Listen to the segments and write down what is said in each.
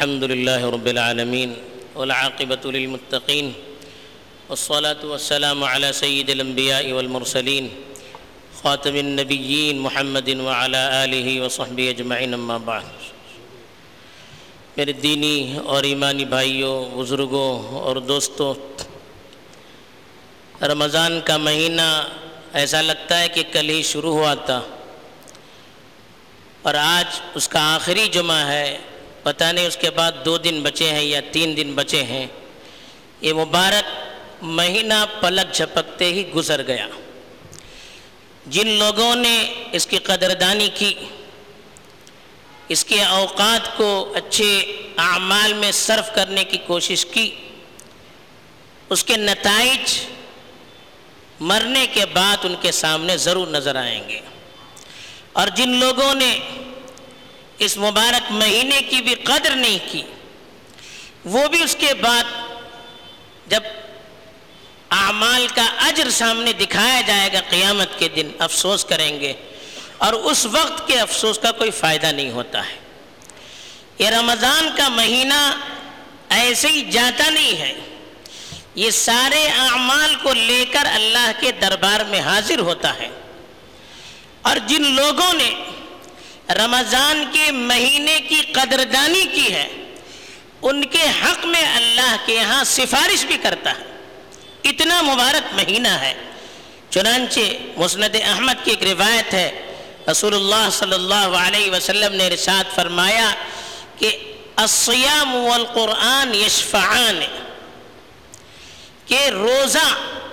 الحمد لله رب العالمين والعاقبة للمتقين والصلاة والسلام على سيد الأنبياء والمرسلين خاتم النبيين محمد وعلى آله وصحبه أجمعين أما بعد. میرے دینی اور ایمانی بھائیوں، بزرگوں اور دوستوں، رمضان کا مہینہ ایسا لگتا ہے کہ کل ہی شروع ہوا تھا اور آج اس کا آخری جمعہ ہے۔ پتہ نہیں اس کے بعد دو دن بچے ہیں یا تین دن بچے ہیں، یہ مبارک مہینہ پلک جھپکتے ہی گزر گیا۔ جن لوگوں نے اس کی قدردانی کی، اس کے اوقات کو اچھے اعمال میں صرف کرنے کی کوشش کی، اس کے نتائج مرنے کے بعد ان کے سامنے ضرور نظر آئیں گے۔ اور جن لوگوں نے اس مبارک مہینے کی بھی قدر نہیں کی۔ وہ بھی اس کے بعد جب اعمال کا اجر سامنے دکھایا جائے گا قیامت کے دن، افسوس کریں گے۔ اور اس وقت کے افسوس کا کوئی فائدہ نہیں ہوتا ہے۔ یہ رمضان کا مہینہ ایسے ہی جاتا نہیں ہے۔ یہ سارے اعمال کو لے کر اللہ کے دربار میں حاضر ہوتا ہے۔ اور جن لوگوں نے رمضان کے مہینے کی قدردانی کی ہے، ان کے حق میں اللہ کے یہاں سفارش بھی کرتا ہے۔ اتنا مبارک مہینہ ہے۔ چنانچہ مسند احمد کی ایک روایت ہے، رسول اللہ صلی اللہ علیہ وسلم نے رشاد فرمایا کہ الصیام والقرآن یشفعان، کہ روزہ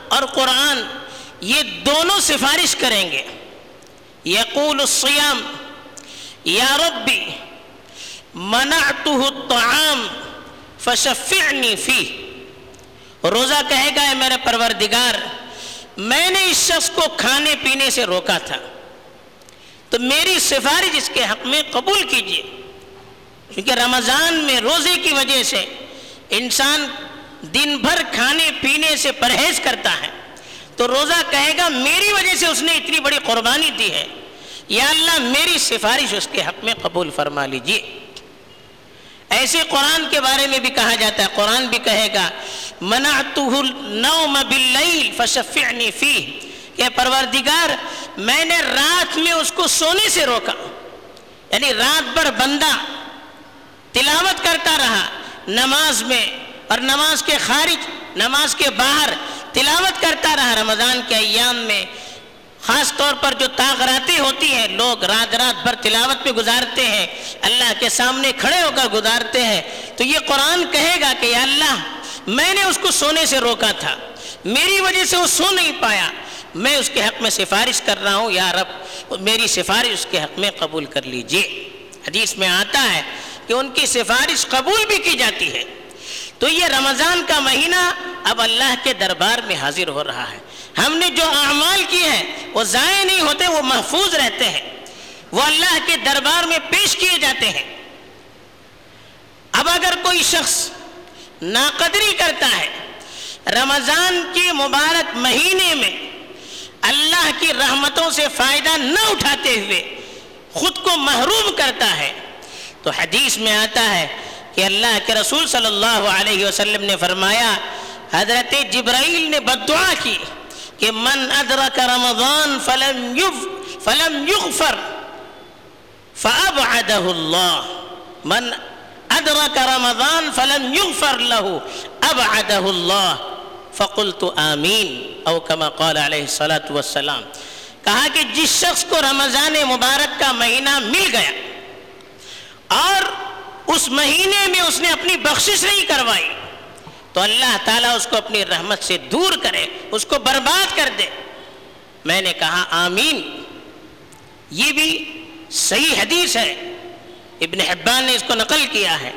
اور قرآن یہ دونوں سفارش کریں گے۔ یقول الصیام یا ربی منعته الطعام فشفعنی فی روزہ کہے گا، اے میرے پروردگار، میں نے اس شخص کو کھانے پینے سے روکا تھا۔ تو میری سفارش اس کے حق میں قبول کیجیے۔ کیونکہ رمضان میں روزے کی وجہ سے انسان دن بھر کھانے پینے سے پرہیز کرتا ہے۔ تو روزہ کہے گا، میری وجہ سے اس نے اتنی بڑی قربانی دی ہے۔ یا اللہ میری سفارش اس کے حق میں قبول فرما لیجیے ایسے قرآن کے بارے میں بھی کہا جاتا ہے، قرآن بھی کہے گا، منعتہ النوم باللیل فشفعنی فیہ۔ کہ پروردگار، میں نے رات میں اس کو سونے سے روکا۔ یعنی رات بھر بندہ تلاوت کرتا رہا، نماز میں۔ اور نماز کے خارج، نماز کے باہر تلاوت کرتا رہا رمضان کے ایام میں۔ خاص طور پر جو تاغراتیں ہوتی ہیں، لوگ رات رات بھر تلاوت میں گزارتے ہیں، اللہ کے سامنے کھڑے ہو کر گزارتے ہیں۔ تو یہ قرآن کہے گا کہ یا اللہ، میں نے اس کو سونے سے روکا تھا، میری وجہ سے وہ سو نہیں پایا۔ میں اس کے حق میں سفارش کر رہا ہوں، یا رب، میری سفارش اس کے حق میں قبول کر لیجیے۔ حدیث میں آتا ہے کہ ان کی سفارش قبول بھی کی جاتی ہے۔ تو یہ رمضان کا مہینہ اب اللہ کے دربار میں حاضر ہو رہا ہے۔ ہم نے جو اعمال کیے ہیں، وہ ضائع نہیں ہوتے، وہ محفوظ رہتے ہیں۔ وہ اللہ کے دربار میں پیش کیے جاتے ہیں۔ اب اگر کوئی شخص ناقدری کرتا ہے، رمضان کے مبارک مہینے میں اللہ کی رحمتوں سے فائدہ نہ اٹھاتے ہوئے خود کو محروم کرتا ہے، تو حدیث میں آتا ہے کہ اللہ کے رسول صلی اللہ علیہ وسلم نے فرمایا، حضرت جبرائیل نے بدعا کی۔ کہ من ادرک رمضان فلم یف فلم یغفر فابعده الله من ادرک رمضان فلم یغفر له ابعده الله فقلت آمین او کما قال علیہ الصلاة والسلام. کہا کہ جس شخص کو رمضان مبارک کا مہینہ مل گیا اور اس مہینے میں اس نے اپنی بخشش نہیں کروائی تو اللہ تعالیٰ اس کو اپنی رحمت سے دور کرے، اس کو برباد کر دے۔ میں نے کہا، آمین۔ یہ بھی صحیح حدیث ہے۔ ابن حبان نے اس کو نقل کیا ہے۔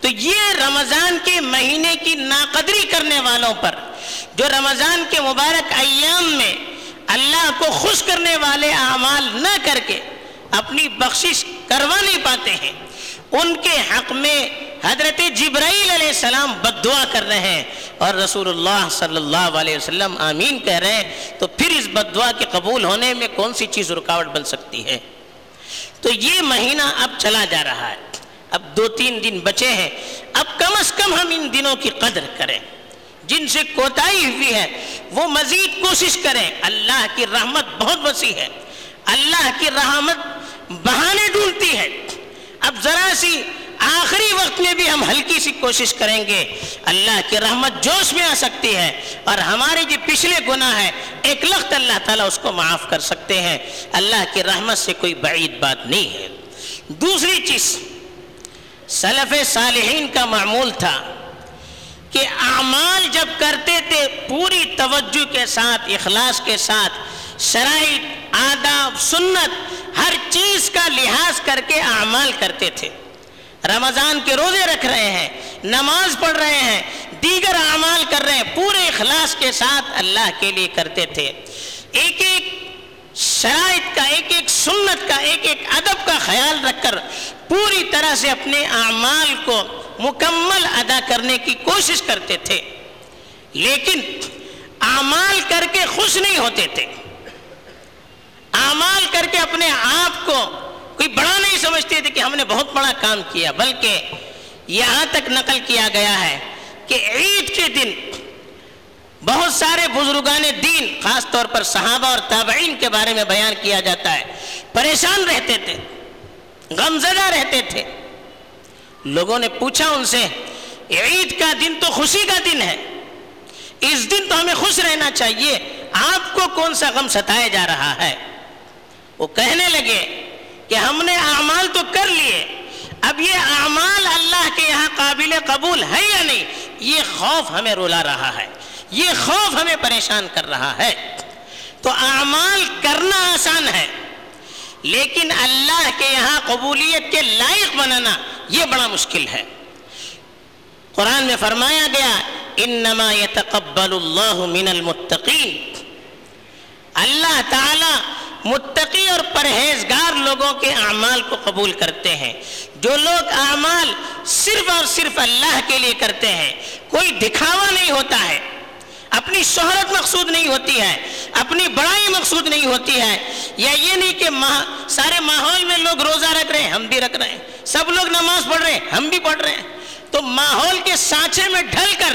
تو یہ رمضان کے مہینے کی ناقدری کرنے والوں پر، جو رمضان کے مبارک ایام میں اللہ کو خوش کرنے والے اعمال نہ کر کے اپنی بخشش کروا نہیں پاتے ہیں، ان کے حق میں حضرت جبرائیل علیہ السلام بد دعا کر رہے ہیں اور رسول اللہ صلی اللہ علیہ وسلم آمین کہہ رہے ہیں، تو پھر اس بد دعا کے قبول ہونے میں کون سی چیز رکاوٹ بن سکتی ہے؟ تو یہ مہینہ اب چلا جا رہا ہے، اب دو تین دن بچے ہیں، اب کم از کم ہم ان دنوں کی قدر کریں۔ جن سے کوتاہی ہوئی ہے، وہ مزید کوشش کریں۔ اللہ کی رحمت بہت وسیع ہے، اللہ کی رحمت بہانے ڈھونڈتی ہے۔ اب ذرا سی آخری وقت میں بھی ہم ہلکی سی کوشش کریں گے۔ اللہ کی رحمت جوش میں آ سکتی ہے اور ہمارے جو پچھلے گناہ ہے ایک لخت اللہ تعالیٰ اس کو معاف کر سکتے ہیں۔ اللہ کی رحمت سے کوئی بعید بات نہیں ہے۔ دوسری چیز، سلف صالحین کا معمول تھا کہ اعمال جب کرتے تھے، پوری توجہ کے ساتھ، اخلاص کے ساتھ شرائط آداب، سنت، ہر چیز کا لحاظ کر کے اعمال کرتے تھے۔ رمضان کے روزے رکھ رہے ہیں، نماز پڑھ رہے ہیں، دیگر اعمال کر رہے ہیں، پورے اخلاص کے ساتھ اللہ کے لیے کرتے تھے۔ ایک ایک شرائط کا، ایک ایک سنت کا، ایک ایک ادب کا خیال رکھ کر پوری طرح سے اپنے اعمال کو مکمل ادا کرنے کی کوشش کرتے تھے۔ لیکن اعمال کر کے خوش نہیں ہوتے تھے۔ اعمال کر کے اپنے آپ کو کوئی بڑا نہیں سمجھتے تھے کہ ہم نے بہت بڑا کام کیا، بلکہ یہاں تک نقل کیا گیا ہے کہ عید کے دن بہت سارے بزرگان دین، خاص طور پر صحابہ اور تابعین کے بارے میں بیان کیا جاتا ہے۔ پریشان رہتے تھے، غمزدہ رہتے تھے۔ لوگوں نے پوچھا ان سے، عید کا دن تو خوشی کا دن ہے، اس دن تو ہمیں خوش رہنا چاہیے، آپ کو کون سا غم ستایا جا رہا ہے؟ وہ کہنے لگے کہ ہم نے اعمال تو کر لیے۔ اب یہ اعمال اللہ کے یہاں قابل قبول ہے یا نہیں؟ یہ خوف ہمیں رولا رہا ہے۔ یہ خوف ہمیں پریشان کر رہا ہے۔ تو اعمال کرنا آسان ہے، لیکن اللہ کے یہاں قبولیت کے لائق بنانا یہ بڑا مشکل ہے۔ قرآن میں فرمایا گیا، انما يتقبل اللہ من المتقین۔ اللہ تعالی متقی اور پرہیزگار لوگوں کے اعمال کو قبول کرتے ہیں۔ جو لوگ اعمال صرف اور صرف اللہ کے لیے کرتے ہیں، کوئی دکھاوا نہیں ہوتا ہے۔ اپنی شہرت مقصود نہیں ہوتی ہے، اپنی بڑائی مقصود نہیں ہوتی ہے۔ یا یہ نہیں کہ سارے ماحول میں لوگ روزہ رکھ رہے ہیں، ہم بھی رکھ رہے ہیں۔ سب لوگ نماز پڑھ رہے ہیں، ہم بھی پڑھ رہے ہیں۔ تو ماحول کے سانچے میں ڈھل کر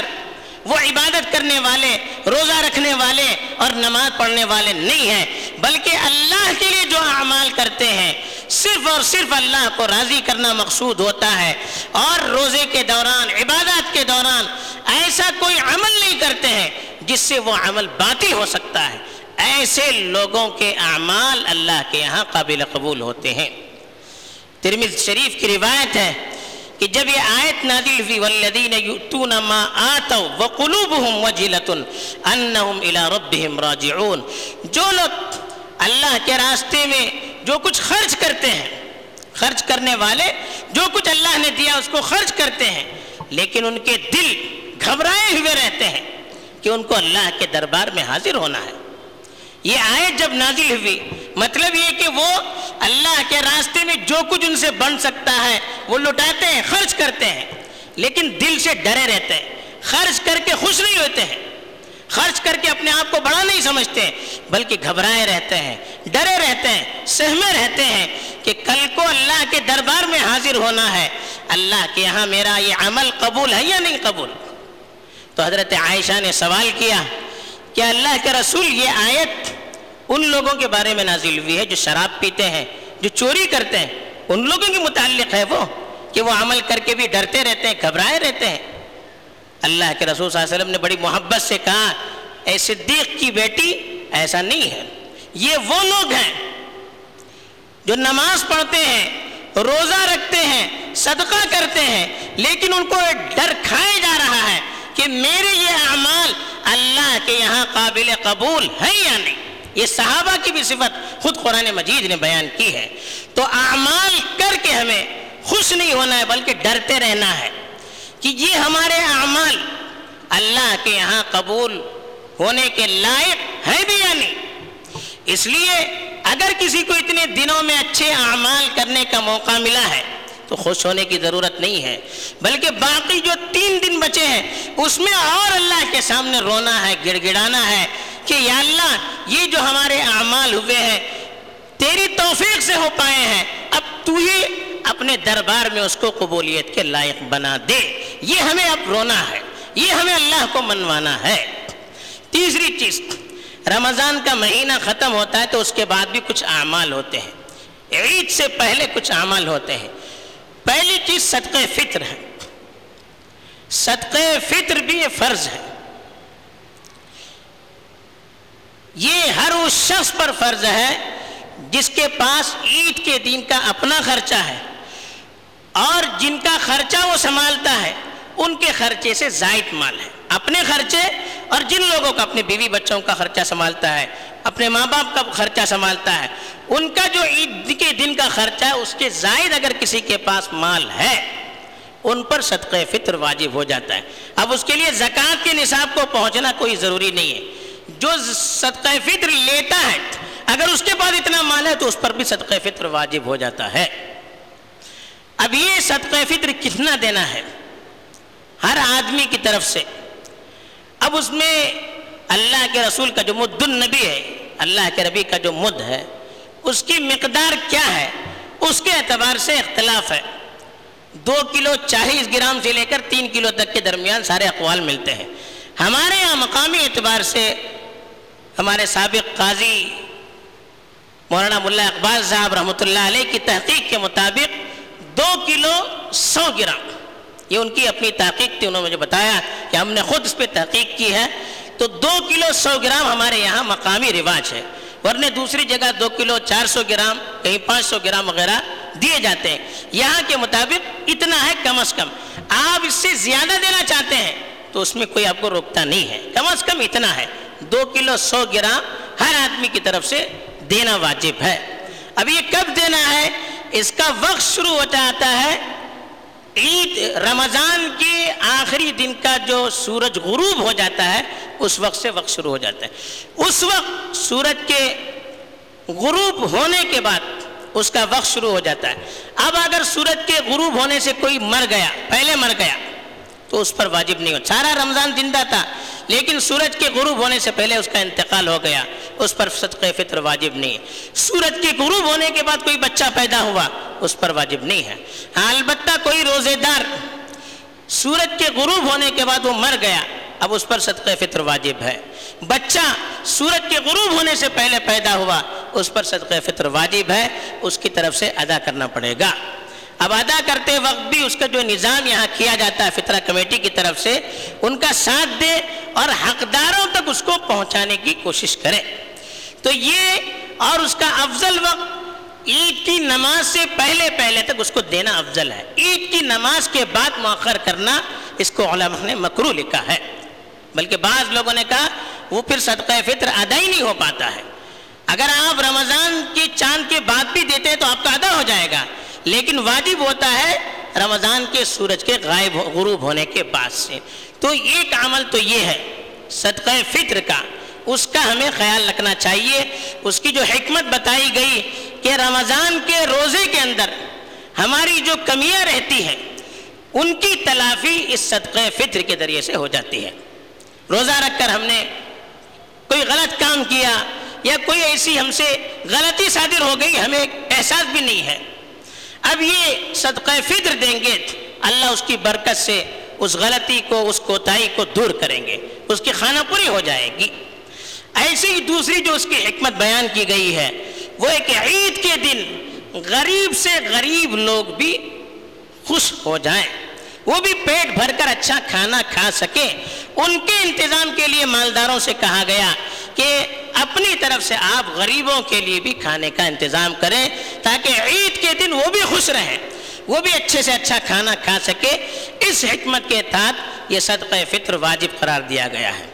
وہ عبادت کرنے والے، روزہ رکھنے والے اور نماز پڑھنے والے نہیں ہیں، بلکہ اللہ کے لیے جو اعمال کرتے ہیں، صرف اور صرف اللہ کو راضی کرنا مقصود ہوتا ہے۔ اور روزے کے دوران عبادت کے دوران ایسا کوئی عمل نہیں کرتے ہیں جس سے وہ عمل باقی ہو سکتا ہے۔ ایسے لوگوں کے اعمال اللہ کے یہاں قابل قبول ہوتے ہیں۔ ترمز شریف کی روایت ہے کہ جب یہ آیت نازل ہوئی والذین یؤتون ما آتوا وقلوبهم وجلۃ انہم الی ربهم راجعون۔ جو لوگ اللہ کے راستے میں جو کچھ خرچ کرتے ہیں، خرچ کرنے والے جو کچھ اللہ نے دیا، اس کو خرچ کرتے ہیں، لیکن ان کے دل گھبرائے ہوئے رہتے ہیں کہ ان کو اللہ کے دربار میں حاضر ہونا ہے۔ یہ آیت جب نازل ہوئی مطلب یہ کہ وہ اللہ کے راستے میں جو کچھ ان سے بن سکتا ہے، وہ لٹاتے ہیں، خرچ کرتے ہیں۔ لیکن دل سے ڈرے رہتے ہیں، خرچ کر کے خوش نہیں ہوتے ہیں۔ خرچ کر کے اپنے آپ کو بڑا نہیں سمجھتے بلکہ گھبرائے رہتے ہیں، ڈرے رہتے ہیں، سہمے رہتے ہیں کہ کل کو اللہ کے دربار میں حاضر ہونا ہے۔ اللہ کے یہاں میرا یہ عمل قبول ہے یا نہیں قبول؟ تو حضرت عائشہ نے سوال کیا کہ اللہ کے رسول یہ آیت ان لوگوں کے بارے میں نازل ہوئی ہے جو شراب پیتے ہیں، جو چوری کرتے ہیں؟ ان لوگوں کے متعلق ہے وہ، کہ وہ عمل کر کے بھی ڈرتے رہتے ہیں، گھبرائے رہتے ہیں۔ اللہ کے رسول صلی اللہ علیہ وسلم نے بڑی محبت سے کہا، اے صدیق کی بیٹی، ایسا نہیں ہے۔ یہ وہ لوگ ہیں جو نماز پڑھتے ہیں، روزہ رکھتے ہیں، صدقہ کرتے ہیں، لیکن ان کو ڈر کھائے جا رہا ہے کہ میرے یہ اعمال اللہ کے یہاں قابل قبول ہے یا نہیں؟ یہ صحابہ کی بھی صفت خود قرآن مجید نے بیان کی ہے۔ تو اعمال کر کے ہمیں خوش نہیں ہونا ہے، بلکہ ڈرتے رہنا ہے کہ یہ ہمارے اعمال اللہ کے یہاں قبول ہونے کے لائق ہے بھی یا نہیں؟ اس لیے اگر کسی کو اتنے دنوں میں اچھے اعمال کرنے کا موقع ملا ہے تو خوش ہونے کی ضرورت نہیں ہے۔ بلکہ باقی جو تین دن بچے ہیں، اس میں اور اللہ کے سامنے رونا ہے گڑ گڑانا ہے کہ یا اللہ، یہ جو ہمارے اعمال ہوئے ہیں، تیری توفیق سے ہو پائے ہیں۔ اب تو ہی اپنے دربار میں اس کو قبولیت کے لائق بنا دے۔ یہ ہمیں اب رونا ہے۔ یہ ہمیں اللہ کو منوانا ہے۔ تیسری چیز، رمضان کا مہینہ ختم ہوتا ہے تو اس کے بعد بھی کچھ اعمال ہوتے ہیں۔ عید سے پہلے کچھ اعمال ہوتے ہیں۔ پہلی چیز صدقہ فطر ہے۔ صدقہ فطر بھی یہ فرض ہے۔ یہ ہر اس شخص پر فرض ہے جس کے پاس عید کے دن کا اپنا خرچہ ہے اور جن کا خرچہ وہ سنبھالتا ہے، ان کے خرچے سے زائد مال ہے۔ اپنے خرچے اور جن لوگوں کا اپنے بیوی بچوں کا خرچہ سنبھالتا ہے، اپنے ماں باپ کا خرچہ سنبھالتا ہے، ان کا جو عید کے دن کا خرچہ ہے، اس کے زائد اگر کسی کے پاس مال ہے، ان پر صدقہ فطر واجب ہو جاتا ہے۔ اب اس کے لیے زکوٰۃ کے نصاب کو پہنچنا کوئی ضروری نہیں ہے۔ جو صدقہ فطر لیتا ہے، اگر اس کے پاس اتنا مال ہے، تو اس پر بھی صدقہ فطر واجب ہو جاتا ہے۔ اب یہ صدقہ فطر کتنا دینا ہے؟ ہر آدمی کی طرف سے۔ اب اس میں اللہ کے رسول کا جو مد النبی ہے، اللہ کے ربی کا جو مد ہے، اس کی مقدار کیا ہے؟ اس کے اعتبار سے اختلاف ہے۔ دو کلو چالیس گرام سے لے کر تین کلو تک کے درمیان سارے اقوال ملتے ہیں۔ ہمارے یہاں مقامی اعتبار سے ہمارے سابق قاضی مولانا ملا اقبال صاحب رحمۃ اللہ علیہ کی تحقیق کے مطابق دو کلو سو گرام۔ یہ ان کی اپنی تحقیق تھی، انہوں نے مجھے بتایا کہ ہم نے خود اس پہ تحقیق کی ہے۔ تو دو کلو سو گرام ہمارے یہاں مقامی رواج ہے۔ ورنہ دوسری جگہ دو کلو چار سو گرام، کہیں پانچ سو گرام وغیرہ دیے جاتے ہیں۔ یہاں کے مطابق اتنا ہے کم از کم۔ آپ اس سے زیادہ دینا چاہتے ہیں تو اس میں کوئی آپ کو روکتا نہیں ہے۔ کم از کم اتنا ہے۔ دو کلو سو گرام ہر آدمی کی طرف سے دینا واجب ہے۔ اب یہ کب دینا ہے؟ اس کا وقت شروع ہو جاتا ہے عید رمضان کے آخری دن کا جو سورج غروب ہو جاتا ہے، اس وقت سے وقت شروع ہو جاتا ہے۔ اس وقت سورج کے غروب ہونے کے بعد اس کا وقت شروع ہو جاتا ہے۔ اب اگر سورج کے غروب ہونے سے کوئی مر گیا، پہلے مر گیا، تو اس پر واجب نہیں ہو۔ سارا رمضان زندہ تھا، لیکن سورج کے غروب ہونے سے پہلے اس کا انتقال ہو گیا۔ اس پر صدقہ فطر واجب نہیں. ہے سورج کے غروب ہونے کے بعد کوئی بچہ پیدا ہوا، اس پر واجب نہیں ہے. ہاں، البتہ کوئی روزے دار سورج کے غروب ہونے کے بعد وہ مر گیا، اب اس پر صدقہ فطر واجب ہے. بچہ سورج کے غروب ہونے سے پہلے پیدا ہوا، اس پر صدقہ فطر واجب ہے، اس کی طرف سے ادا کرنا پڑے گا. اب ادا کرتے وقت بھی اس کا جو نظام یہاں کیا جاتا ہے فطرہ کمیٹی کی طرف سے، ان کا ساتھ دے اور حقداروں تک اس کو پہنچانے کی کوشش کرے۔ تو یہ اور اس کا افضل وقت عید کی نماز سے پہلے پہلے تک اس کو دینا افضل ہے۔ عید کی نماز کے بعد مؤخر کرنا اس کو علماء نے مکرو لکھا ہے۔ بلکہ بعض لوگوں نے کہا، وہ پھر صدقہ فطر ادا ہی نہیں ہو پاتا ہے۔ اگر آپ رمضان کے چاند کے بعد بھی دیتے ہیں تو آپ کا ادا ہو جائے گا۔ لیکن واجب ہوتا ہے رمضان کے سورج کے غائب غروب ہونے کے بعد سے۔ تو ایک عمل تو یہ ہے، صدقہ فطر کا۔ اس کا ہمیں خیال رکھنا چاہیے۔ اس کی جو حکمت بتائی گئی کہ رمضان کے روزے کے اندر ہماری جو کمیاں رہتی ہیں، ان کی تلافی اس صدقہ فطر کے ذریعے سے ہو جاتی ہے۔ روزہ رکھ کر ہم نے کوئی غلط کام کیا یا کوئی ایسی ہم سے غلطی صادر ہو گئی، ہمیں احساس بھی نہیں ہے۔ اب یہ صدقہ فطر دیں گے اللہ اس کی برکت سے اس غلطی کو، اس کوتاہی کو دور کریں گے، اس کی خانہ پوری ہو جائے گی۔ ایسی ہی دوسری جو اس کی حکمت بیان کی گئی ہے، وہ ایک عید کے دن غریب سے غریب لوگ بھی خوش ہو جائیں۔ وہ بھی پیٹ بھر کر اچھا کھانا کھا سکیں۔ ان کے انتظام کے لیے مالداروں سے کہا گیا کہ اپنی طرف سے آپ غریبوں کے لیے بھی کھانے کا انتظام کریں تاکہ عید کے دن وہ بھی خوش رہیں، وہ بھی اچھے سے اچھا کھانا کھا سکے۔ اس حکمت کے تحت یہ صدقہ فطر واجب قرار دیا گیا ہے۔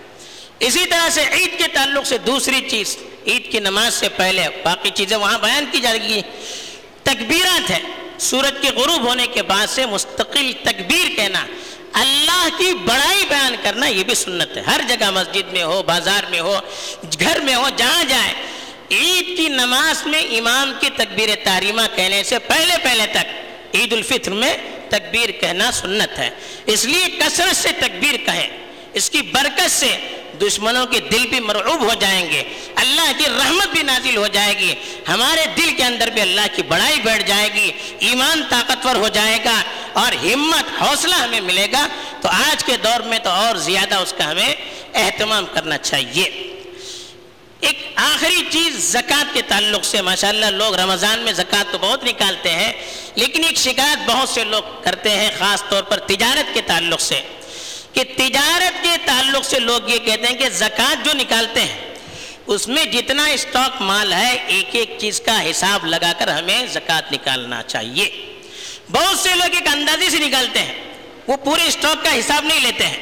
اسی طرح سے عید کے تعلق سے دوسری چیز، عید کی نماز سے پہلے باقی چیزیں وہاں بیان کی جائے گی۔ تکبیرات ہیں۔ سورج کے غروب ہونے کے بعد سے مستقل تکبیر کہنا اللہ کی بڑائی بیان کرنا یہ بھی سنت ہے۔ ہر جگہ مسجد میں ہو، بازار میں ہو، گھر میں ہو، جہاں جائیں، عید کی نماز میں امام کی تکبیر تحریمہ کہنے سے پہلے پہلے تک عید الفطر میں تکبیر کہنا سنت ہے۔ اس لیے کثرت سے تکبیر کہیں، اس کی برکت سے دشمنوں کے دل بھی مرعوب ہو جائیں گے۔ اللہ کی رحمت بھی نازل ہو جائے گی۔ ہمارے دل کے اندر بھی اللہ کی بڑائی بیٹھ جائے گی۔ ایمان طاقتور ہو جائے گا اور ہمت، حوصلہ ہمیں ملے گا۔ تو آج کے دور میں تو اور زیادہ اس کا ہمیں اہتمام کرنا چاہیے۔ ایک آخری چیز زکوٰۃ کے تعلق سے، ماشاءاللہ لوگ رمضان میں زکوٰۃ تو بہت نکالتے ہیں، لیکن ایک شکایت بہت سے لوگ کرتے ہیں، خاص طور پر تجارت کے تعلق سے۔ کہ تجارت کے تعلق سے لوگ یہ کہتے ہیں کہ زکوٰۃ جو نکالتے ہیں، اس میں جتنا اسٹاک مال ہے، ایک ایک چیز کا حساب لگا کر ہمیں زکوٰۃ نکالنا چاہیے۔ بہت سے لوگ ایک اندازی سے نکالتے ہیں، وہ پورے اسٹاک کا حساب نہیں لیتے ہیں۔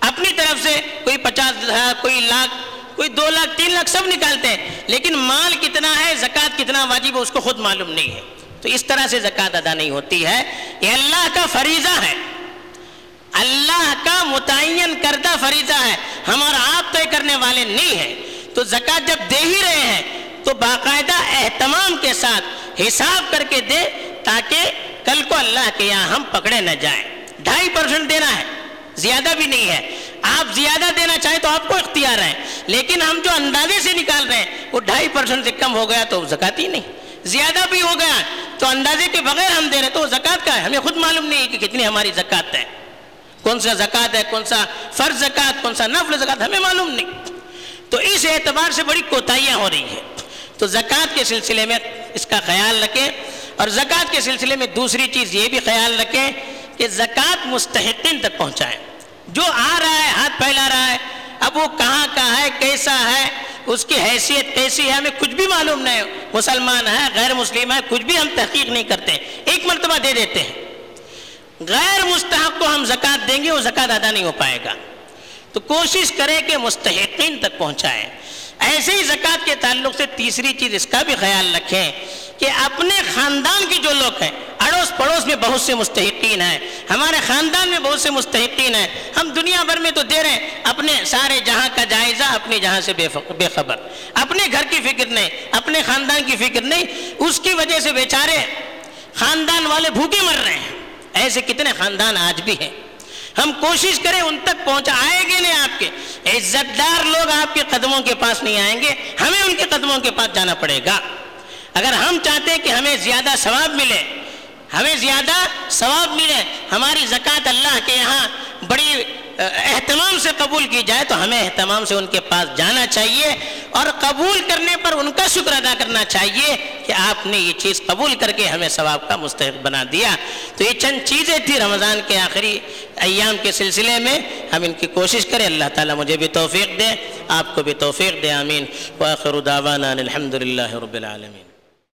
اپنی طرف سے کوئی پچاس ہزار، کوئی لاکھ، کوئی دو لاکھ، تین لاکھ سب نکالتے ہیں، لیکن مال کتنا ہے، زکوٰۃ کتنا واجب ہے، اس کو خود معلوم نہیں ہے۔ تو اس طرح سے زکوٰۃ ادا نہیں ہوتی ہے۔ یہ اللہ کا فریضہ ہے۔ اللہ کا متعین کردہ فریضہ ہے۔ ہمارا آپ طے کرنے والے نہیں ہیں۔ تو زکوٰۃ جب دے ہی رہے ہیں، تو باقاعدہ اہتمام کے ساتھ حساب کر کے دے تاکہ کل کو اللہ کے یہاں ہم پکڑے نہ جائیں۔ ڈھائی پرسنٹ دینا ہے، زیادہ بھی نہیں ہے۔ آپ زیادہ دینا چاہیں تو آپ کو اختیار ہے، لیکن ہم جو اندازے سے نکال رہے ہیں، وہ ڈھائی پرسنٹ سے کم ہو گیا تو زکات ہی نہیں۔ زیادہ بھی ہو گیا تو اندازے کے بغیر ہم دے رہے تو وہ زکات کا ہے۔ ہمیں خود معلوم نہیں ہے کہ کتنی ہماری زکات ہے۔ کون سا زکات ہے، کون سا فرض زکات کون سا نفل زکات ہمیں معلوم نہیں۔ تو اس اعتبار سے بڑی کوتاہیاں ہو رہی ہے تو زکات کے سلسلے میں اس کا خیال رکھیں۔ اور زکات کے سلسلے میں دوسری چیز یہ بھی خیال رکھیں کہ زکات مستحقین تک پہنچائیں۔ جو آ رہا ہے، ہاتھ پھیلا رہا ہے، اب وہ کہاں کا ہے، کیسا ہے، اس کی حیثیت کیسی ہے، ہمیں کچھ بھی معلوم نہیں۔ مسلمان ہے غیر مسلم ہے کچھ بھی ہم تحقیق نہیں کرتے۔ ایک مرتبہ دے دیتے ہیں۔ غیر مستحق کو ہم زکوٰۃ دیں گے، وہ زکوٰۃ ادا نہیں ہو پائے گا۔ تو کوشش کریں کہ مستحقین تک پہنچائیں۔ ایسے ہی زکوٰۃ کے تعلق سے تیسری چیز اس کا بھی خیال رکھیں کہ اپنے خاندان کے جو لوگ ہیں، اڑوس پڑوس میں بہت سے مستحقین ہیں۔ ہمارے خاندان میں بہت سے مستحقین ہیں۔ ہم دنیا بھر میں تو دے رہے ہیں، اپنے سارے جہاں کا جائزہ اپنے جہاں سے بے خبر۔ اپنے گھر کی فکر نہیں، اپنے خاندان کی فکر نہیں۔ اس کی وجہ سے بیچارے خاندان والے بھوکے مر رہے ہیں۔ ایسے کتنے خاندان آج بھی ہیں۔ ہم کوشش کریں ان تک پہنچا، آئے گے نہیں آپ کے۔ عزت دار لوگ آپ کے قدموں کے پاس نہیں آئیں گے، ہمیں ان کے قدموں کے پاس جانا پڑے گا۔ اگر ہم چاہتے ہیں کہ ہمیں زیادہ ثواب ملے، ہمیں زیادہ ثواب ملے، ہماری زکوٰۃ اللہ کے یہاں بڑی اہتمام سے قبول کی جائے تو ہمیں اہتمام سے ان کے پاس جانا چاہیے اور قبول کرنے پر ان کا شکر ادا کرنا چاہیے کہ آپ نے یہ چیز قبول کر کے ہمیں ثواب کا مستحق بنا دیا۔ تو یہ چند چیزیں تھیں رمضان کے آخری ایام کے سلسلے میں۔ ہم ان کی کوشش کریں۔ اللہ تعالیٰ مجھے بھی توفیق دے، آپ کو بھی توفیق دے، آمین۔ وآخر دعوانا الحمد للہ رب العالمین۔